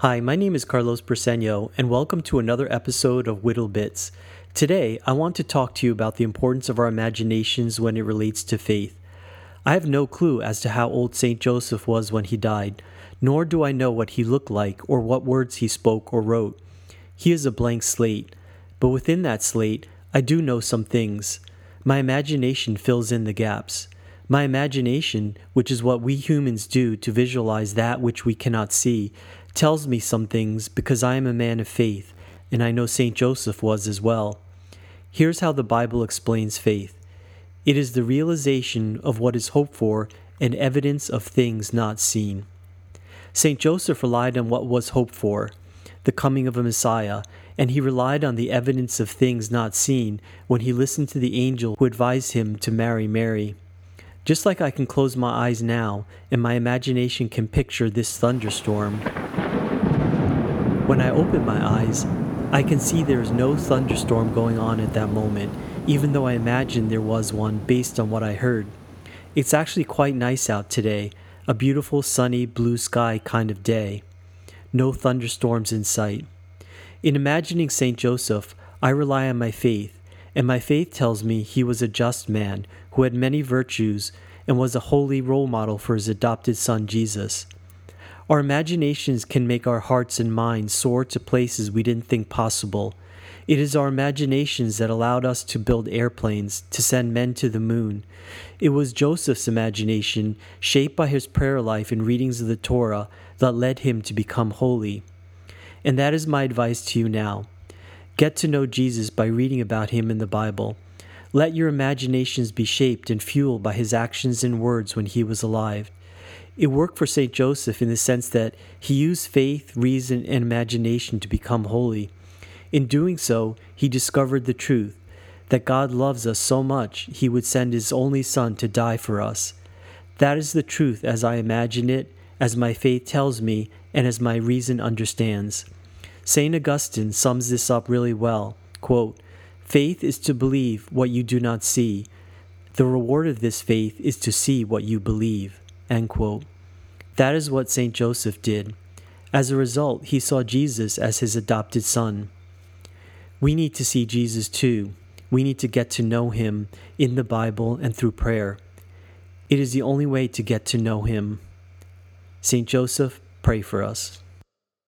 Hi, my name is Carlos Briseño, and welcome to another episode of Whittle Bits. Today, I want to talk to you about the importance of our imaginations when it relates to faith. I have no clue as to how old St. Joseph was when he died, nor do I know what he looked like or what words he spoke or wrote. He is a blank slate, but within that slate, I do know some things. My imagination fills in the gaps. My imagination, which is what we humans do to visualize that which we cannot see, tells me some things because I am a man of faith, and I know St. Joseph was as well. Here's how the Bible explains faith it is the realization of what is hoped for and evidence of things not seen. St. Joseph relied on what was hoped for, the coming of a Messiah, and he relied on the evidence of things not seen when he listened to the angel who advised him to marry Mary. Just like I can close my eyes now and my imagination can picture this thunderstorm. When I open my eyes, I can see there is no thunderstorm going on at that moment, even though I imagined there was one based on what I heard. It's actually quite nice out today, a beautiful sunny blue sky kind of day. No thunderstorms in sight. In imagining St. Joseph, I rely on my faith and my faith tells me he was a just man who had many virtues and was a holy role model for his adopted son Jesus. Our imaginations can make our hearts and minds soar to places we didn't think possible. It is our imaginations that allowed us to build airplanes, to send men to the moon. It was Joseph's imagination, shaped by his prayer life and readings of the Torah, that led him to become holy. And that is my advice to you now. Get to know Jesus by reading about him in the Bible. Let your imaginations be shaped and fueled by his actions and words when he was alive. It worked for St. Joseph in the sense that he used faith, reason, and imagination to become holy. In doing so, he discovered the truth that God loves us so much he would send his only Son to die for us. That is the truth as I imagine it, as my faith tells me, and as my reason understands. St. Augustine sums this up really well. Quote, Faith is to believe what you do not see. The reward of this faith is to see what you believe. End quote. That is what St. Joseph did. As a result, he saw Jesus as his adopted son. We need to see Jesus too. We need to get to know him in the Bible and through prayer. It is the only way to get to know him. St. Joseph, pray for us.